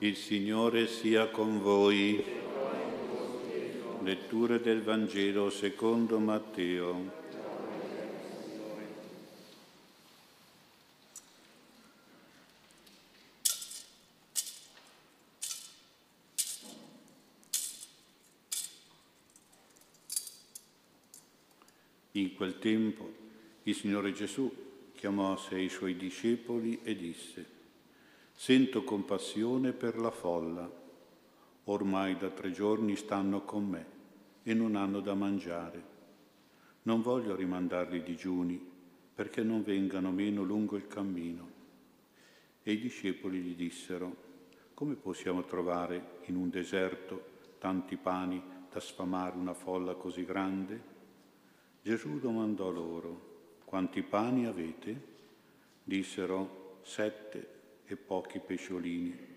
Il Signore sia con voi. Lettura del Vangelo secondo Matteo. In quel tempo il Signore Gesù chiamò a sé i suoi discepoli e disse, Sento compassione per la folla, ormai da tre giorni stanno con me e non hanno da mangiare. Non voglio rimandarli digiuni perché non vengano meno lungo il cammino. E i discepoli gli dissero, come possiamo trovare in un deserto tanti pani da sfamare una folla così grande? Gesù domandò loro, quanti pani avete? Dissero, sette e pochi pesciolini.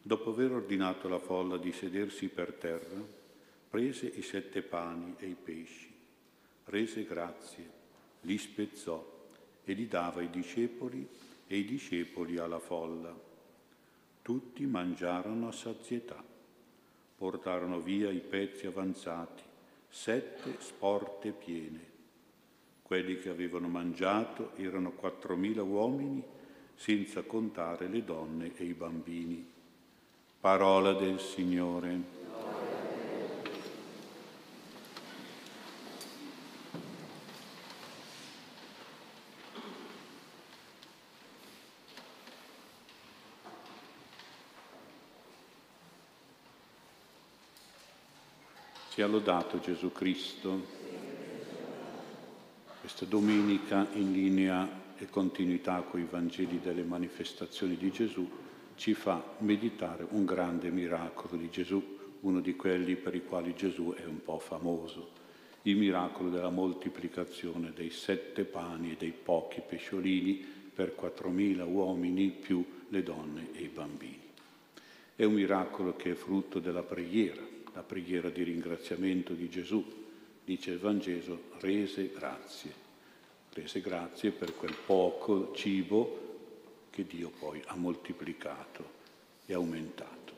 Dopo aver ordinato alla folla di sedersi per terra, prese i sette pani e i pesci, rese grazie, li spezzò e li dava ai discepoli e i discepoli alla folla. Tutti mangiarono a sazietà, portarono via i pezzi avanzati sette sporte piene. Quelli che avevano mangiato erano quattromila uomini, senza contare le donne e i bambini. Parola del Signore. Sia lodato Gesù Cristo. Questa domenica in linea e continuità con i Vangeli delle manifestazioni di Gesù ci fa meditare un grande miracolo di Gesù, uno di quelli per i quali Gesù è un po' famoso, il miracolo della moltiplicazione dei sette pani e dei pochi pesciolini per quattromila uomini più le donne e i bambini. È un miracolo che è frutto della preghiera, la preghiera di ringraziamento di Gesù, dice il Vangelo, rese grazie, rese grazie per quel poco cibo che Dio poi ha moltiplicato e aumentato.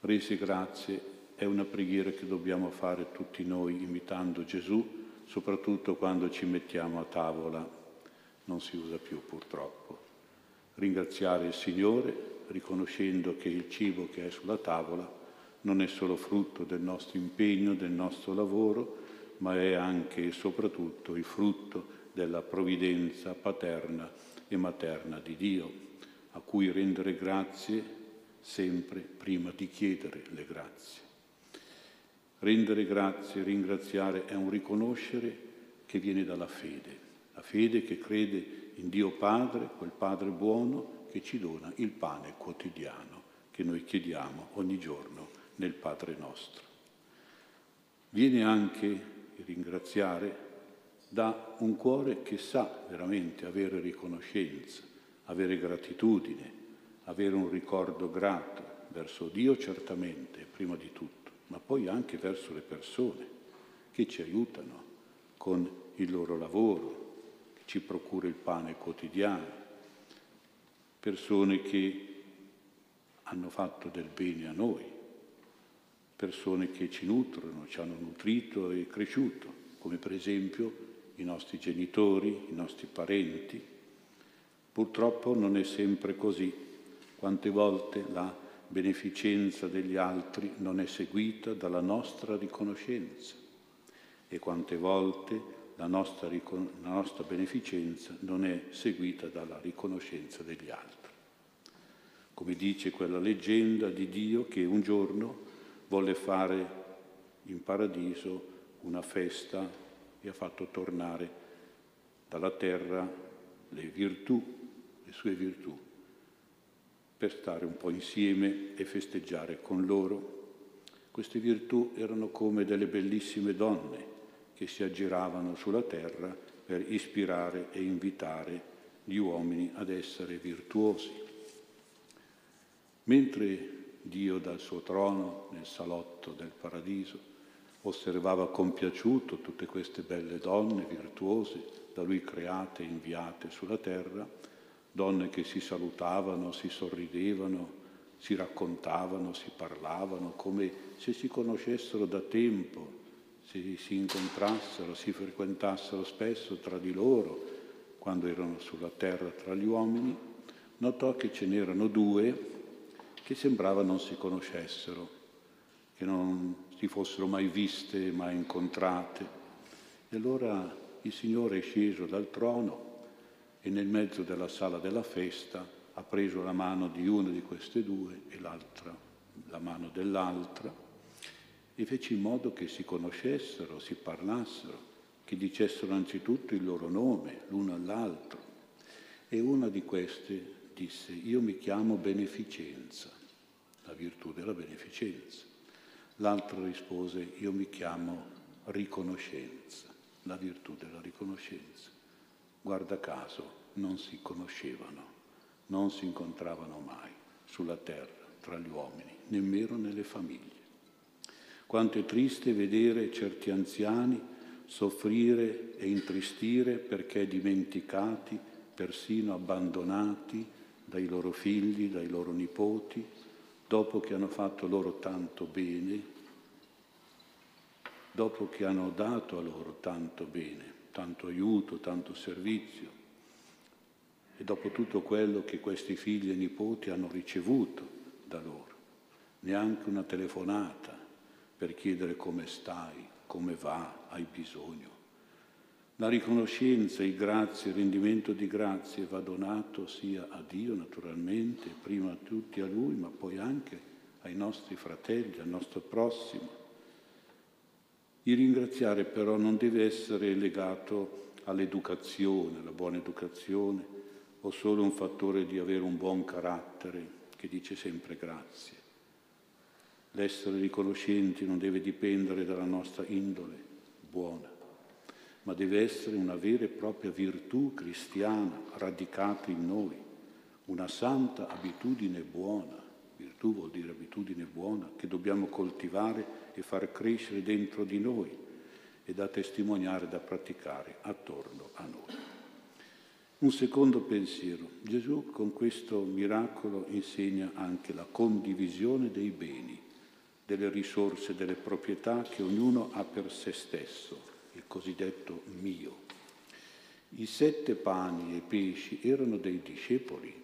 Rese grazie è una preghiera che dobbiamo fare tutti noi imitando Gesù, soprattutto quando ci mettiamo a tavola, non si usa più purtroppo. Ringraziare il Signore riconoscendo che il cibo che è sulla tavola non è solo frutto del nostro impegno, del nostro lavoro, ma è anche e soprattutto il frutto della provvidenza paterna e materna di Dio, a cui rendere grazie sempre prima di chiedere le grazie. Rendere grazie, ringraziare è un riconoscere che viene dalla fede, la fede che crede in Dio Padre, quel Padre buono che ci dona il pane quotidiano che noi chiediamo ogni giorno nel Padre nostro. Viene anche ringraziare da un cuore che sa veramente avere riconoscenza, avere gratitudine, avere un ricordo grato verso Dio certamente, prima di tutto, ma poi anche verso le persone che ci aiutano con il loro lavoro, che ci procura il pane quotidiano, persone che hanno fatto del bene a noi, persone che ci nutrono, ci hanno nutrito e cresciuto, come per esempio i nostri genitori, i nostri parenti. Purtroppo non è sempre così. Quante volte la beneficenza degli altri non è seguita dalla nostra riconoscenza e quante volte la nostra, la nostra beneficenza non è seguita dalla riconoscenza degli altri. Come dice quella leggenda di Dio che un giorno volle fare in paradiso una festa e ha fatto tornare dalla terra le virtù, le sue virtù, per stare un po' insieme e festeggiare con loro. Queste virtù erano come delle bellissime donne che si aggiravano sulla terra per ispirare e invitare gli uomini ad essere virtuosi. Mentre Dio dal suo trono nel salotto del paradiso, osservava compiaciuto tutte queste belle donne virtuose da lui create e inviate sulla terra, donne che si salutavano, si sorridevano, si raccontavano, si parlavano come se si conoscessero da tempo, se si incontrassero, si frequentassero spesso tra di loro quando erano sulla terra tra gli uomini, notò che ce n'erano due che sembrava non si conoscessero, che non si fossero mai viste, mai incontrate. E allora il Signore è sceso dal trono e nel mezzo della sala della festa ha preso la mano di una di queste due e l'altra, la mano dell'altra, e fece in modo che si conoscessero, si parlassero, che dicessero anzitutto il loro nome l'uno all'altro. E una di queste disse, io mi chiamo beneficenza, la virtù della beneficenza. L'altro rispose, io mi chiamo riconoscenza, la virtù della riconoscenza. Guarda caso, non si conoscevano, non si incontravano mai sulla terra, tra gli uomini, nemmeno nelle famiglie. Quanto è triste vedere certi anziani soffrire e intristire perché dimenticati, persino abbandonati dai loro figli, dai loro nipoti, dopo che hanno fatto loro tanto bene, dopo che hanno dato a loro tanto bene, tanto aiuto, tanto servizio, e dopo tutto quello che questi figli e nipoti hanno ricevuto da loro, neanche una telefonata per chiedere come stai, come va, hai bisogno. La riconoscenza, il grazie, il rendimento di grazie va donato sia a Dio naturalmente, prima a tutti a Lui, ma poi anche ai nostri fratelli, al nostro prossimo. Il ringraziare però non deve essere legato all'educazione, alla buona educazione, o solo un fattore di avere un buon carattere che dice sempre grazie. L'essere riconoscenti non deve dipendere dalla nostra indole buona, ma deve essere una vera e propria virtù cristiana radicata in noi, una santa abitudine buona. Virtù vuol dire abitudine buona che dobbiamo coltivare e far crescere dentro di noi e da testimoniare, da praticare attorno a noi. Un secondo pensiero. Gesù con questo miracolo insegna anche la condivisione dei beni, delle risorse, delle proprietà che ognuno ha per se stesso cosiddetto mio. I sette pani e pesci erano dei discepoli,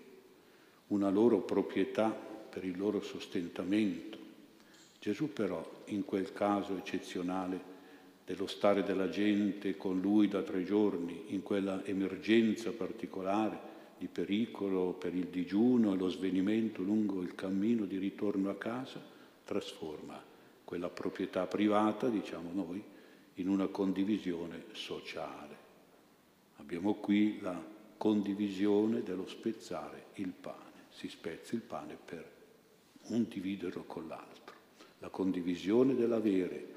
una loro proprietà per il loro sostentamento. Gesù però, in quel caso eccezionale dello stare della gente con lui da tre giorni, in quella emergenza particolare di pericolo per il digiuno e lo svenimento lungo il cammino di ritorno a casa, trasforma quella proprietà privata, diciamo noi, in una condivisione sociale. Abbiamo qui la condivisione dello spezzare il pane. Si spezza il pane per un dividerlo con l'altro. La condivisione dell'avere,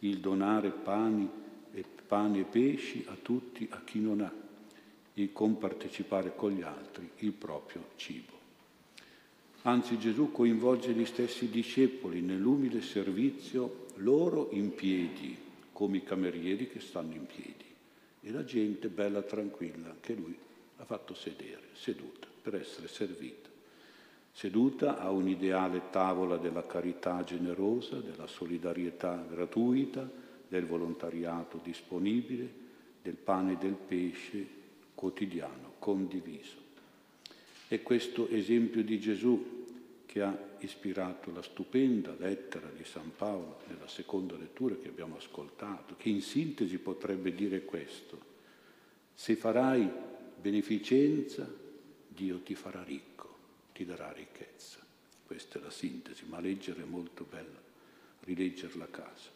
il donare pani e, pani e pesci a tutti, a chi non ha, il compartecipare con gli altri il proprio cibo. Anzi Gesù coinvolge gli stessi discepoli nell'umile servizio loro in piedi, come i camerieri che stanno in piedi e la gente bella tranquilla che lui ha fatto sedere, seduta, per essere servita. Seduta a un'ideale tavola della carità generosa, della solidarietà gratuita, del volontariato disponibile, del pane e del pesce quotidiano, condiviso. È questo esempio di Gesù che ha ispirato la stupenda lettera di San Paolo nella seconda lettura che abbiamo ascoltato, che in sintesi potrebbe dire questo. Se farai beneficenza, Dio ti farà ricco, ti darà ricchezza. Questa è la sintesi, ma leggere è molto bella, rileggerla a casa.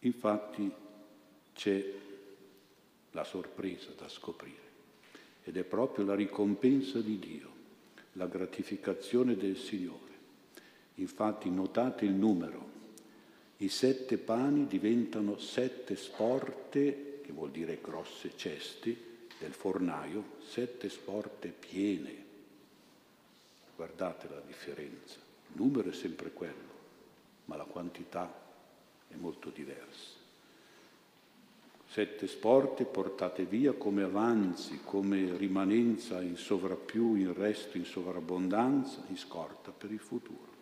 Infatti c'è la sorpresa da scoprire ed è proprio la ricompensa di Dio la gratificazione del Signore. Infatti notate il numero, i sette pani diventano sette sporte, che vuol dire grosse ceste, del fornaio, sette sporte piene. Guardate la differenza. Il numero è sempre quello, ma la quantità è molto diversa. Sette sporte portate via come avanzi, come rimanenza in sovrappiù, in resto, in sovrabbondanza, in scorta per il futuro.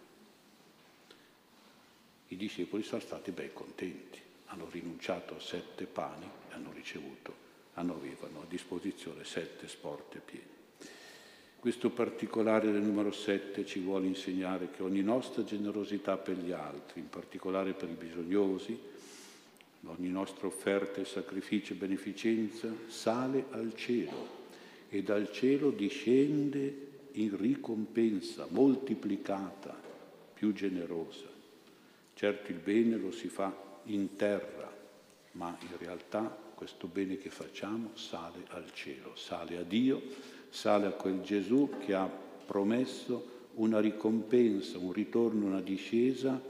I discepoli sono stati ben contenti, hanno rinunciato a sette pani e hanno ricevuto, hanno, avevano a disposizione sette sporte piene. Questo particolare del numero 7 ci vuole insegnare che ogni nostra generosità per gli altri, in particolare per i bisognosi, ogni nostra offerta e sacrificio e beneficenza sale al cielo e dal cielo discende in ricompensa moltiplicata, più generosa. Certo il bene lo si fa in terra, ma in realtà questo bene che facciamo sale al cielo, sale a Dio sale a quel Gesù che ha promesso una ricompensa, un ritorno, una discesa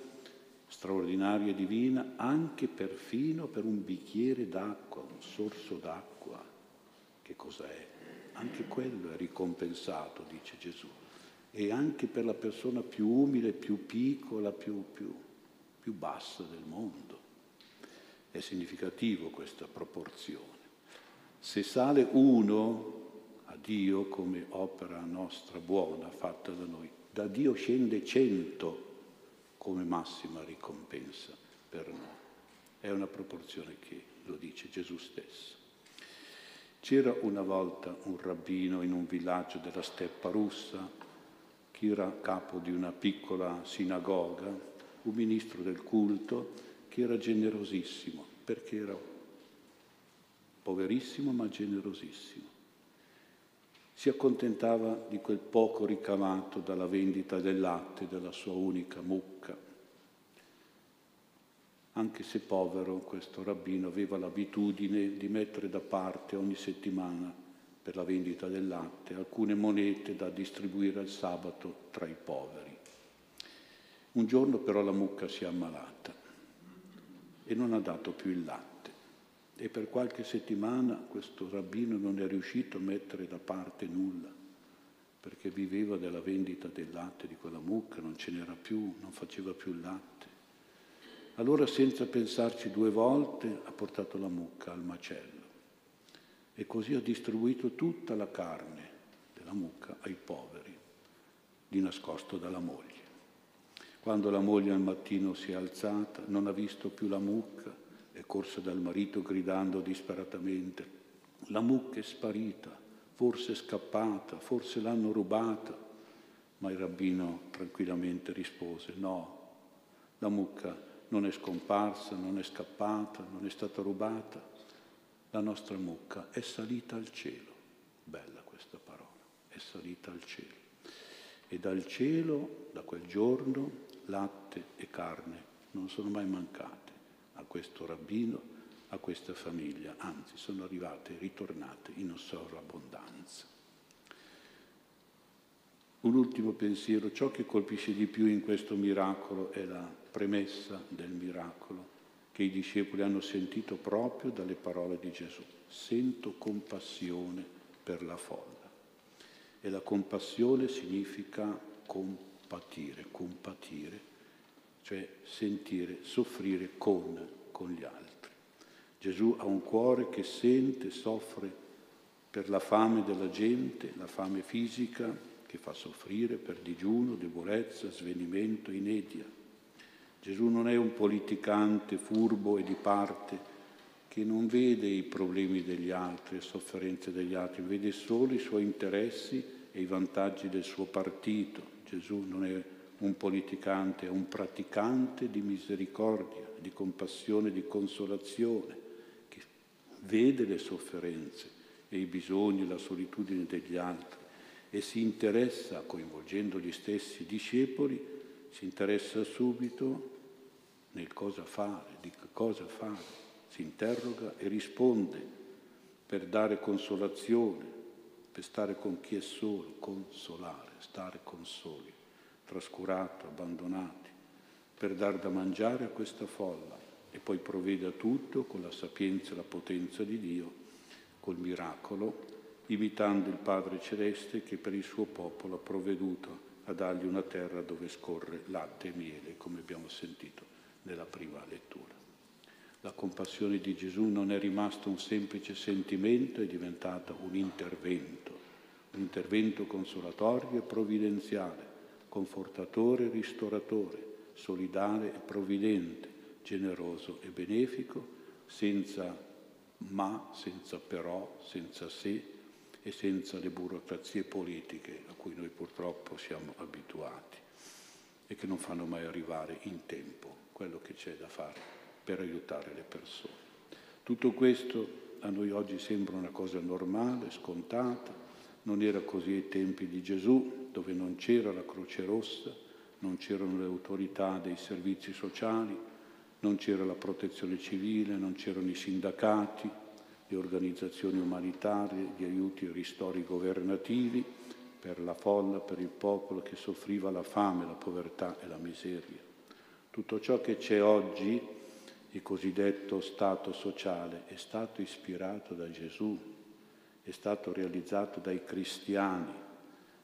straordinaria e divina, anche perfino per un bicchiere d'acqua, un sorso d'acqua. Che cos'è? Anche quello è ricompensato, dice Gesù. E anche per la persona più umile, più piccola, più, più, più bassa del mondo. È significativo questa proporzione. Se sale uno, Dio come opera nostra buona fatta da noi. Da Dio scende cento come massima ricompensa per noi. È una proporzione che lo dice Gesù stesso. C'era una volta un rabbino in un villaggio della steppa russa, che era capo di una piccola sinagoga, un ministro del culto, che era generosissimo, perché era poverissimo ma generosissimo si accontentava di quel poco ricavato dalla vendita del latte della sua unica mucca. Anche se povero, questo rabbino aveva l'abitudine di mettere da parte ogni settimana per la vendita del latte alcune monete da distribuire al sabato tra i poveri. Un giorno però la mucca si è ammalata e non ha dato più il latte e per qualche settimana questo rabbino non è riuscito a mettere da parte nulla, perché viveva della vendita del latte di quella mucca, non ce n'era più, non faceva più il latte. Allora senza pensarci due volte ha portato la mucca al macello e così ha distribuito tutta la carne della mucca ai poveri, di nascosto dalla moglie. Quando la moglie al mattino si è alzata, non ha visto più la mucca, corsa dal marito gridando disperatamente, la mucca è sparita, forse è scappata, forse l'hanno rubata. Ma il rabbino tranquillamente rispose, no, la mucca non è scomparsa, non è scappata, non è stata rubata, la nostra mucca è salita al cielo. Bella questa parola, è salita al cielo. E dal cielo, da quel giorno, latte e carne non sono mai mancati a questo rabbino, a questa famiglia, anzi sono arrivate, ritornate in sovrabbondanza. Un ultimo pensiero, ciò che colpisce di più in questo miracolo è la premessa del miracolo che i discepoli hanno sentito proprio dalle parole di Gesù. Sento compassione per la folla. E la compassione significa compatire, compatire cioè sentire, soffrire con, con gli altri. Gesù ha un cuore che sente, soffre per la fame della gente, la fame fisica che fa soffrire per digiuno, debolezza, svenimento, inedia. Gesù non è un politicante furbo e di parte che non vede i problemi degli altri, le sofferenze degli altri, vede solo i suoi interessi e i vantaggi del suo partito. Gesù non è un politicante, è un praticante di misericordia, di compassione, di consolazione, che vede le sofferenze e i bisogni, la solitudine degli altri e si interessa, coinvolgendo gli stessi discepoli, si interessa subito nel cosa fare, di cosa fare, si interroga e risponde per dare consolazione, per stare con chi è solo, consolare, stare con soli trascurato, abbandonati, per dar da mangiare a questa folla e poi provvede a tutto con la sapienza e la potenza di Dio, col miracolo, imitando il Padre Celeste che per il suo popolo ha provveduto a dargli una terra dove scorre latte e miele, come abbiamo sentito nella prima lettura. La compassione di Gesù non è rimasta un semplice sentimento, è diventata un intervento, un intervento consolatorio e provvidenziale, confortatore e ristoratore, solidale e provvidente, generoso e benefico, senza ma, senza però, senza se e senza le burocrazie politiche a cui noi purtroppo siamo abituati e che non fanno mai arrivare in tempo quello che c'è da fare per aiutare le persone. Tutto questo a noi oggi sembra una cosa normale, scontata, non era così ai tempi di Gesù, dove non c'era la Croce Rossa, non c'erano le autorità dei servizi sociali, non c'era la protezione civile, non c'erano i sindacati, le organizzazioni umanitarie, gli aiuti e ristori governativi per la folla, per il popolo che soffriva la fame, la povertà e la miseria. Tutto ciò che c'è oggi il cosiddetto Stato sociale è stato ispirato da Gesù, è stato realizzato dai cristiani,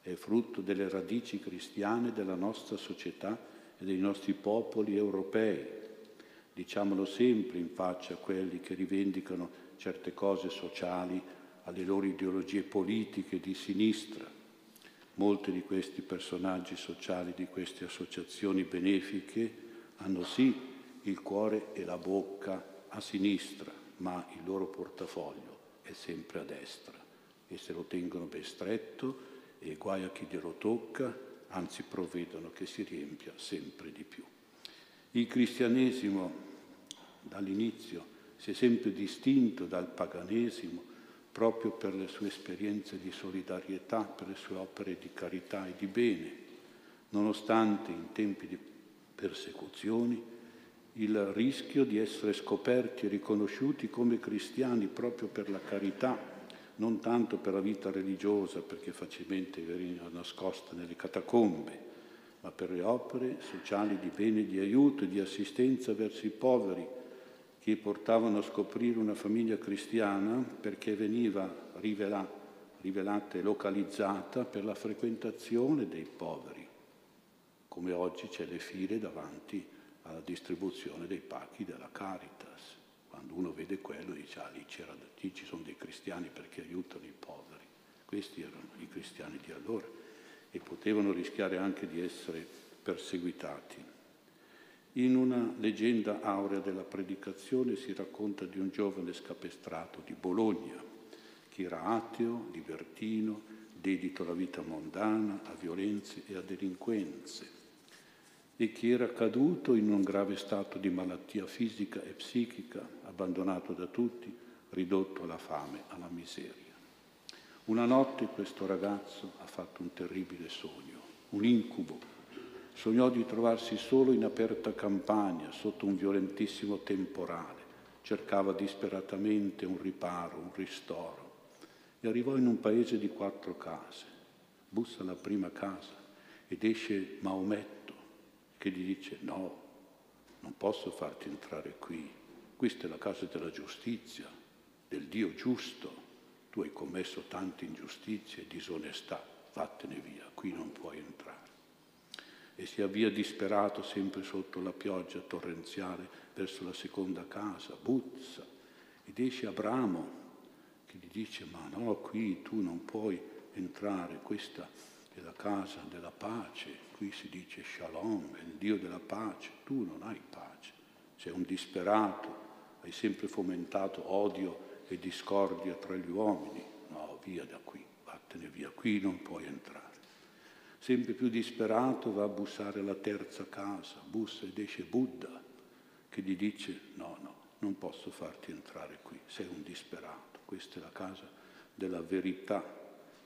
è frutto delle radici cristiane della nostra società e dei nostri popoli europei. Diciamolo sempre in faccia a quelli che rivendicano certe cose sociali alle loro ideologie politiche di sinistra. Molti di questi personaggi sociali, di queste associazioni benefiche, hanno sì il cuore e la bocca a sinistra, ma il loro portafoglio è sempre a destra e se lo tengono ben stretto e guai a chi glielo tocca, anzi provvedono che si riempia sempre di più. Il cristianesimo dall'inizio si è sempre distinto dal paganesimo proprio per le sue esperienze di solidarietà, per le sue opere di carità e di bene, nonostante in tempi di persecuzioni il rischio di essere scoperti e riconosciuti come cristiani proprio per la carità, non tanto per la vita religiosa, perché facilmente veniva nascosta nelle catacombe, ma per le opere sociali di bene, di aiuto e di assistenza verso i poveri, che portavano a scoprire una famiglia cristiana perché veniva rivelata, rivelata e localizzata per la frequentazione dei poveri, come oggi c'è le file davanti a alla distribuzione dei pacchi della Caritas. Quando uno vede quello dice, ah lì, lì ci sono dei cristiani perché aiutano i poveri. Questi erano i cristiani di allora e potevano rischiare anche di essere perseguitati. In una leggenda aurea della predicazione si racconta di un giovane scapestrato di Bologna, che era ateo, libertino, dedito alla vita mondana, a violenze e a delinquenze e che era caduto in un grave stato di malattia fisica e psichica, abbandonato da tutti, ridotto alla fame, alla miseria. Una notte questo ragazzo ha fatto un terribile sogno, un incubo. Sognò di trovarsi solo in aperta campagna, sotto un violentissimo temporale. Cercava disperatamente un riparo, un ristoro. E arrivò in un paese di quattro case. Bussa alla prima casa ed esce Maometto che gli dice no, non posso farti entrare qui, questa è la casa della giustizia, del Dio giusto, tu hai commesso tante ingiustizie e disonestà, vattene via, qui non puoi entrare. E si avvia disperato sempre sotto la pioggia torrenziale verso la seconda casa, buzza, ed esce Abramo che gli dice ma no, qui tu non puoi entrare, questa è la casa della pace, qui si dice Shalom, è il Dio della pace, tu non hai pace, sei un disperato, hai sempre fomentato odio e discordia tra gli uomini, no, via da qui, vattene via, qui non puoi entrare. Sempre più disperato va a bussare alla terza casa, bussa ed esce Buddha, che gli dice no, no, non posso farti entrare qui, sei un disperato, questa è la casa della verità,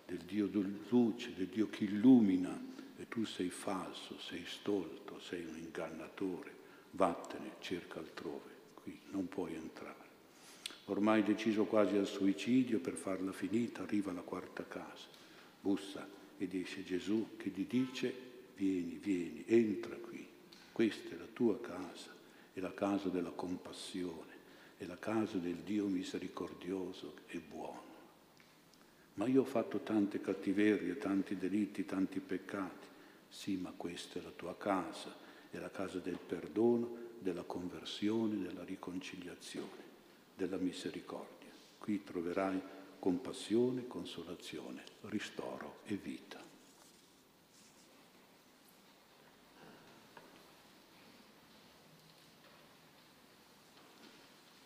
del Dio luce, del Dio che illumina e tu sei falso, sei stolto, sei un ingannatore, vattene, cerca altrove, qui non puoi entrare. Ormai deciso quasi al suicidio per farla finita, arriva alla quarta casa, bussa ed esce Gesù che gli dice vieni, vieni, entra qui, questa è la tua casa, è la casa della compassione, è la casa del Dio misericordioso e buono ma io ho fatto tante cattiverie, tanti delitti, tanti peccati. Sì, ma questa è la tua casa, è la casa del perdono, della conversione, della riconciliazione, della misericordia. Qui troverai compassione, consolazione, ristoro e vita.